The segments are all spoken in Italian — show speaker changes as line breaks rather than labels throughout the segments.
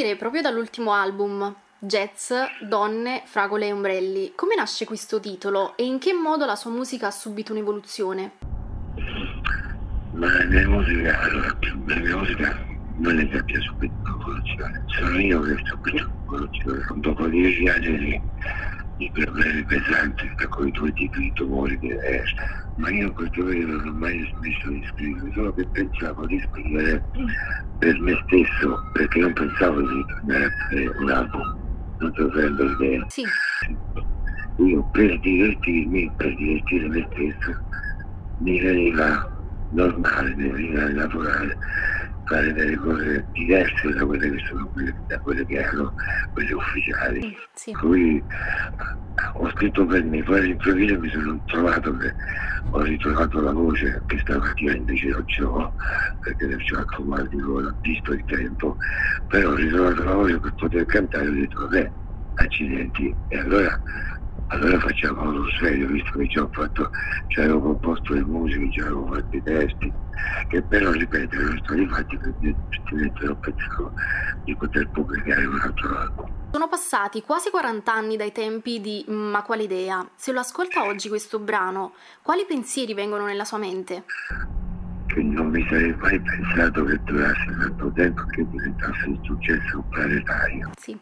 Partirei proprio dall'ultimo album, Jazz, Donne, Fragole e Ombrelli. Come nasce questo titolo e in che modo la sua musica ha subito un'evoluzione?
La mia musica, la mia musica non è che abbia subito un'evoluzione, sono io che ho subito un'evoluzione. Dieci anni di, di problemi pesanti, per cui tu ti di tumori diversi, ma io in questo periodo non ho mai smesso di scrivere, solo che pensavo di scrivere per me stesso, perché non pensavo di andare a fare un album, non so se rendo l'idea.
Sì.
Io per divertirmi, per divertire me stesso, mi veniva normale, mi veniva naturale fare delle cose diverse da quelle che sono da quelle che erano quelle ufficiali.
Sì.
Cui ho scritto per me, poi all'improvviso mi sono trovato che ho ritrovato la voce che stamattina invece non ce l'ho, perché ne ho accumulato con visto il tempo, però ho ritrovato la voce per poter cantare e ho detto vabbè, accidenti, e allora allora facciamo uno sveglio, visto che ci ho fatto, ci avevo composto le musiche, ci avevo fatto i testi, che però ripeto, non stati fatti perché effettivamente non pensavo di poter pubblicare un altro album.
Sono passati quasi 40 anni dai tempi di Ma quale idea? Se lo ascolta oggi questo brano, quali pensieri vengono nella sua mente?
Che non mi sarei mai pensato che durasse tanto tempo che diventasse un successo planetario.
Sì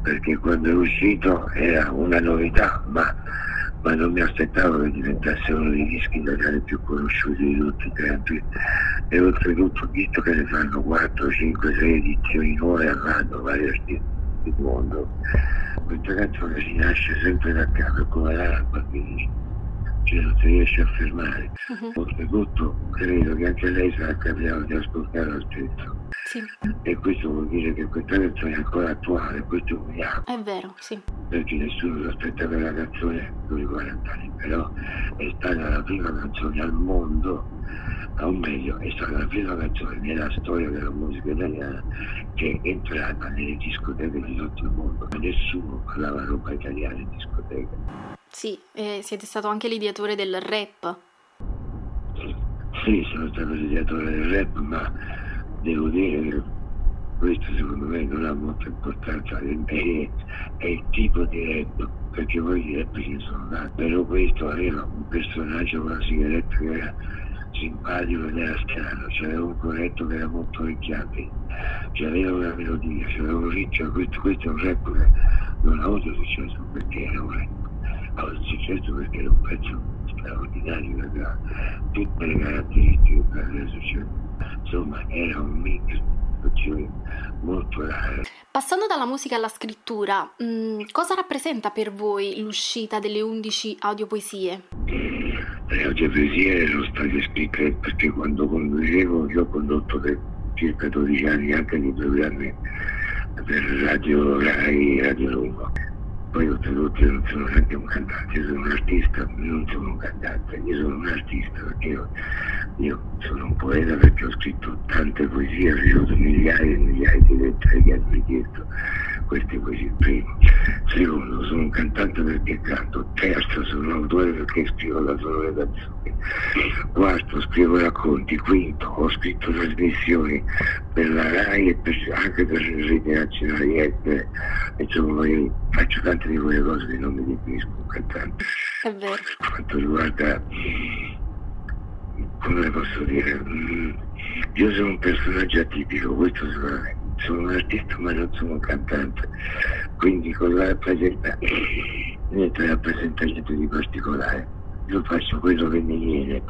perché quando è uscito era una novità, ma, ma non mi aspettavo che diventasse uno dei dischi italiani più conosciuti di tutti i tempi e oltretutto visto che ne fanno 4, 5, 6 edizioni nuove all'anno vari artisti del mondo, questa canzone si nasce sempre da capo come l'alba che cioè non si riesce a fermare. Uh-huh. Oltretutto credo che anche lei sarà capitato di ascoltare lo stesso.
Sì.
E questo vuol dire che questa canzone è ancora attuale, questo è un miracolo.
È vero, sì.
Perché nessuno si aspetta quella canzone dopo i 40 anni, però è stata la prima canzone al mondo, o meglio, è stata la prima canzone nella storia della musica italiana che è entrata nelle discoteche di tutto il mondo. Nessuno parlava roba italiana in discoteca.
Sì, e siete stato anche l'ideatore del rap.
Sì, sono stato l'ideatore del rap, ma devo dire che questo secondo me non ha molta importanza, è, è il tipo di rap, perché poi di rap ci sono tanti, però questo aveva un personaggio con la sigaretta che era simpatico ed era strano, c'aveva un corretto che era molto vecchiato, c'aveva una melodia, c'aveva un ritmo, questo, questo è un rap che non ha avuto successo perché era un rap, ha avuto successo perché era un pezzo straordinario che aveva tutte le caratteristiche per avere successo insomma era un mix molto raro.
Passando dalla musica alla scrittura, mh, mm, cosa rappresenta per voi l'uscita delle 11 audiopoesie?
Le audiopoesie sono state scritte perché quando conducevo, io ho condotto per circa 12 anni anche nei programmi per Radio Rai, Radio Roma. Poi oltretutto io non sono neanche un cantante, io sono un artista, non sono un cantante, io sono un artista perché io io sono un poeta perché ho scritto tante poesie, ho ricevuto migliaia e migliaia di lettere che hanno richiesto queste poesie. Primo. Secondo, sono un cantante perché canto. Terzo, sono un autore perché scrivo la sola canzoni. Quarto, scrivo racconti. Quinto, ho scritto trasmissioni per la RAI e per, anche per le reti nazionali estere. Insomma, io faccio tante di quelle cose che non mi definisco un cantante.
È vero.
Per quanto riguarda come posso dire, mm, io sono un personaggio atipico, questo sicuramente. Sono un artista ma non sono un cantante, quindi cosa rappresenta? Niente rappresenta niente di particolare. Io faccio quello che mi viene,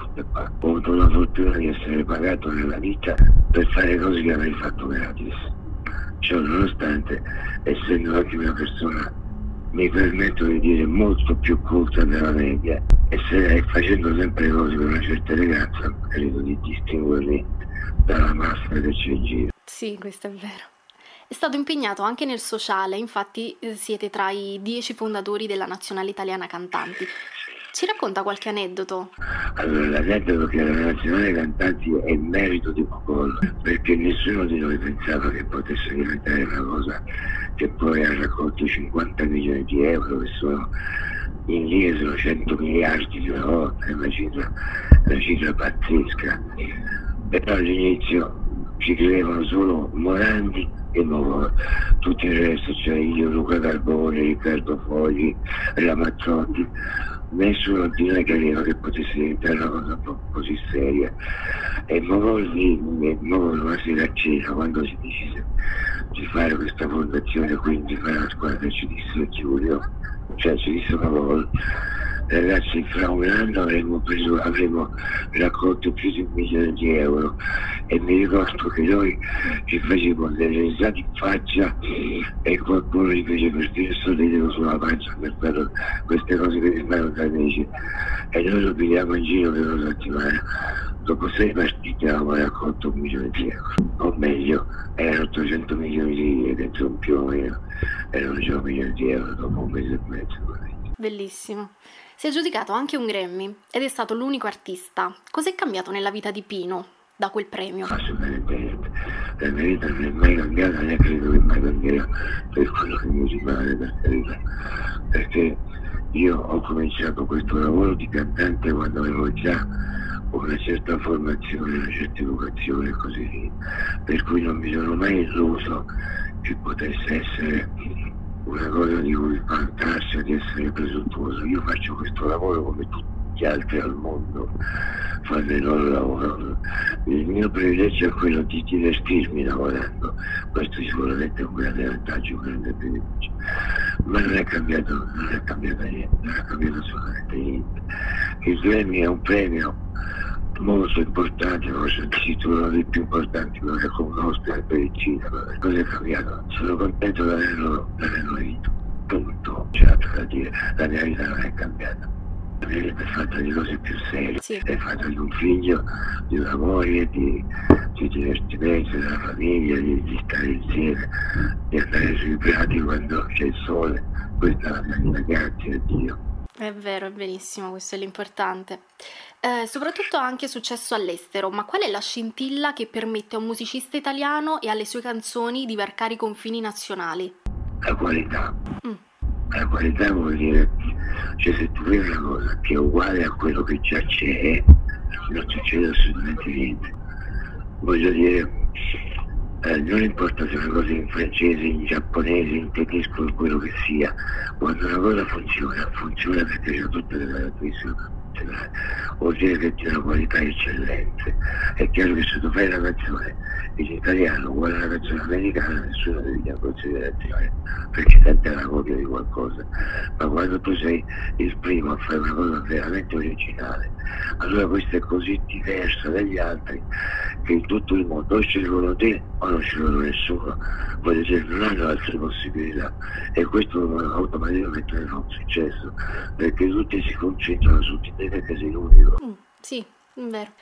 Ho avuto la fortuna di essere pagato nella vita per fare cose che avrei fatto gratis. Cioè, nonostante, essendo anche una persona mi permetto di dire molto più colta della media e se facendo sempre cose con una certa eleganza credo di distinguerli dalla massa che c'è in giro.
Sì, questo è vero. È stato impegnato anche nel sociale, infatti eh, siete tra i dieci fondatori della Nazionale Italiana Cantanti. Ci racconta qualche aneddoto?
Allora, l'aneddoto che la Nazionale Cantanti è merito di Popolo, perché nessuno di noi pensava che potesse diventare una cosa che poi ha raccolto 50 milioni di euro, che sono in lire sono 100 miliardi di una volta, è una cifra, una cifra pazzesca. Però all'inizio si credevano solo Morandi e Mogol. Tutto il resto, cioè io, Luca Carbone, Riccardo Fogli, Ramazzotti, nessuno di noi credeva che potesse diventare una cosa così seria. E Mogol, Mogol una sera accesa, quando si decise di fare questa fondazione, quindi fare la squadra, ci disse Giulio, cioè ci disse Mogol, ragazzi fra un anno avremo, preso, avremo raccolto più di un milione di euro e mi ricordo che noi ci facevamo delle risate in faccia e qualcuno gli fece per dire sorridere sulla pancia per fare queste cose che ti fanno da amici. E noi lo pigliamo in giro per una settimana. Dopo sei partite avevamo raccolto un milione di euro. O meglio erano 800 milioni di lire dentro più o meno. Erano già un milione di euro dopo un mese e mezzo
bellissimo. Si è giudicato anche un Grammy ed è stato l'unico artista. Cos'è cambiato nella vita di Pino da quel premio?
Assolutamente niente. La vita non è mai cambiata né credo che mai cambierà per quello che mi rimane per carità. Perché io ho cominciato questo lavoro di cantante quando avevo già una certa formazione, una certa educazione e così via. Per cui non mi sono mai illuso che potesse essere una cosa di cui vantarsi di essere presuntuoso. Io faccio questo lavoro come tutti gli altri al mondo fanno il loro lavoro. Il mio privilegio è quello di divertirmi lavorando, questo sicuramente è un grande vantaggio, un grande privilegio. Ma non è cambiato, non è cambiato niente, non è cambiato assolutamente niente. Il Grammy è un premio molto importante, forse addirittura uno dei più importanti, quello che conosco per il cinema. Cosa è cambiato? Sono contento di averlo vinto. Punto. C'è altro da dire, la mia vita non è cambiata. È fatta di cose più serie, sì. è fatta di un figlio, di una moglie, di, di divertimento, della famiglia, di, di stare insieme, di andare sui prati quando c'è il sole. Questa è la mia vita, grazie a Dio.
È vero, è verissimo, questo è l'importante. Eh, soprattutto anche successo all'estero, ma qual è la scintilla che permette a un musicista italiano e alle sue canzoni di varcare i confini nazionali?
La qualità. Mm. La qualità vuol dire, cioè se tu vedi una cosa che è uguale a quello che già c'è, non succede assolutamente niente. Voglio dire, eh, non importa se una cosa è in francese, in giapponese, in tedesco, o quello che sia, quando una cosa funziona, funziona perché c'è tutte le caratteristiche vuol dire che c'è una qualità eccellente. È chiaro che se tu fai una canzone in italiano uguale una canzone americana nessuno ti in considerazione perché tanto è una copia di qualcosa. Ma quando tu sei il primo a fare una cosa veramente originale, allora questa è così diversa dagli altri che in tutto il mondo o scelgono te o non scelgono nessuno. Voglio dire, non hanno altre possibilità e questo automaticamente fa un successo perché tutti si concentrano su te che sei l'unico.
Mm, sì, vero.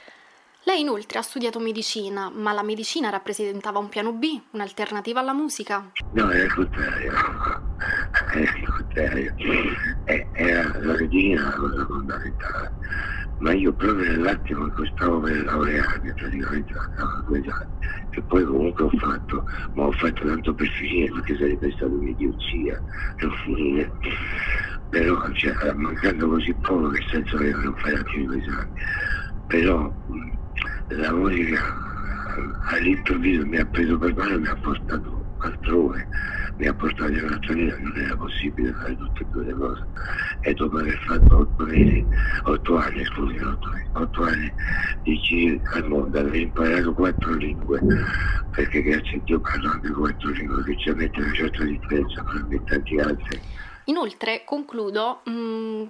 Lei inoltre ha studiato medicina, ma la medicina rappresentava un piano B, un'alternativa alla musica?
No, è il contrario. È il contrario. Era la medicina la cosa fondamentale. Ma io proprio nell'attimo in cui stavo per laurearmi, praticamente mancavano due anni, che poi comunque ho fatto, ma ho fatto tanto per finire perché sarebbe stata un'idiozia non finire. Però cioè, mancando così poco che senso aveva non fare altri due esami però la musica all'improvviso mi ha preso per mano e mi ha portato altrove mi ha portato in un'altra vita non era possibile fare tutte e due le cose e dopo aver fatto otto mesi otto anni scusi otto, otto anni di giri al mondo aver imparato quattro lingue perché grazie a Dio parlo anche quattro lingue che ci mette una certa differenza fra me e tanti altri
Inoltre concludo, mh, mm,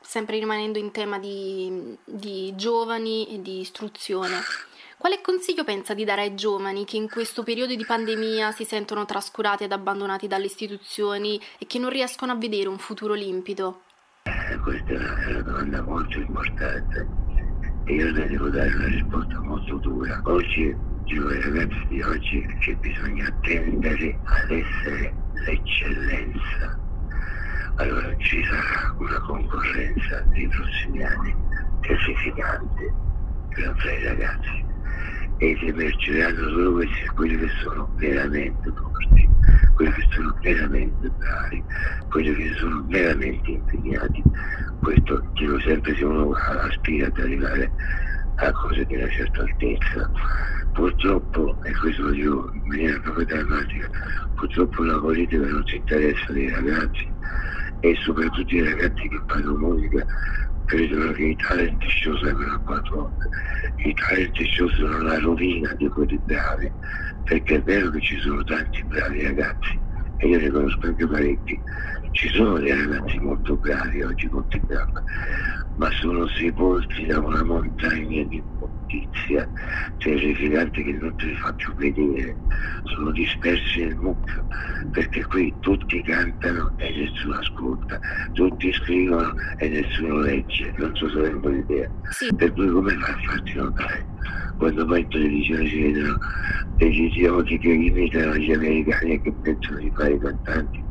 sempre rimanendo in tema di, di giovani e di istruzione. Quale consiglio pensa di dare ai giovani che in questo periodo di pandemia si sentono trascurati ed abbandonati dalle istituzioni e che non riescono a vedere un futuro limpido?
Eh, questa è una domanda molto importante e io le devo dare una risposta molto dura. Oggi, ai ragazzi di oggi, che bisogna tendere ad essere l'eccellenza allora ci sarà una concorrenza nei prossimi anni terrificante tra i ragazzi e si emergeranno solo questi, quelli che sono veramente forti, quelli che sono veramente bravi, quelli che sono veramente impegnati. Questo dico sempre se uno aspira ad arrivare a cose di una certa altezza, purtroppo, e questo lo dico in maniera proprio drammatica, purtroppo la politica non si interessa dei ragazzi e soprattutto i ragazzi che fanno musica credono che i talent show servono a quattro volte. I talent show sono la rovina di quelli bravi, perché è vero che ci sono tanti bravi ragazzi, e io ne conosco anche parecchi, ci sono dei ragazzi molto bravi oggi, molti bravi, ma sono sepolti da una montagna di immondizia terrificante che non te li fa più vedere, sono dispersi nel mucchio, perché qui tutti cantano e nessuno ascolta, tutti scrivono e nessuno legge, non so se avete l'idea. Sì. Per cui come fa a farti notare? Quando poi in televisione si vedono degli idioti che imitano gli americani e che pensano di fare i cantanti,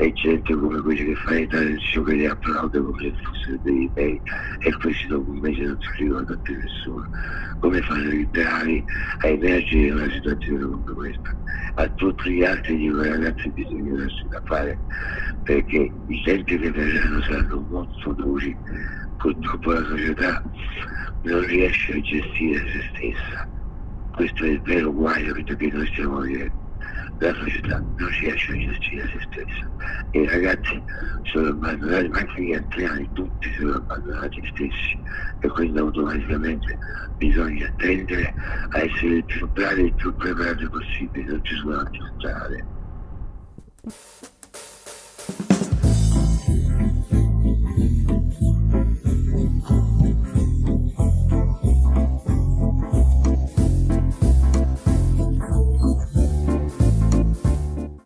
e gente come quelli che fa il show che li applaude come se fossero dei bei e questi dopo un mese non si ricorda più nessuno. Come fanno i bravi a emergere in una situazione come questa? A tutti gli altri dico ragazzi bisogna darsi da fare perché i tempi che verranno saranno molto duri. Purtroppo la società non riesce a gestire se stessa. Questo è il vero guaio che noi stiamo vivendo la società non riesce a gestire se stessa e i ragazzi sono abbandonati, ma anche gli anziani, tutti sono abbandonati stessi e quindi automaticamente bisogna tendere a essere il più bravi e il più preparati possibile, non ci sono altre strade.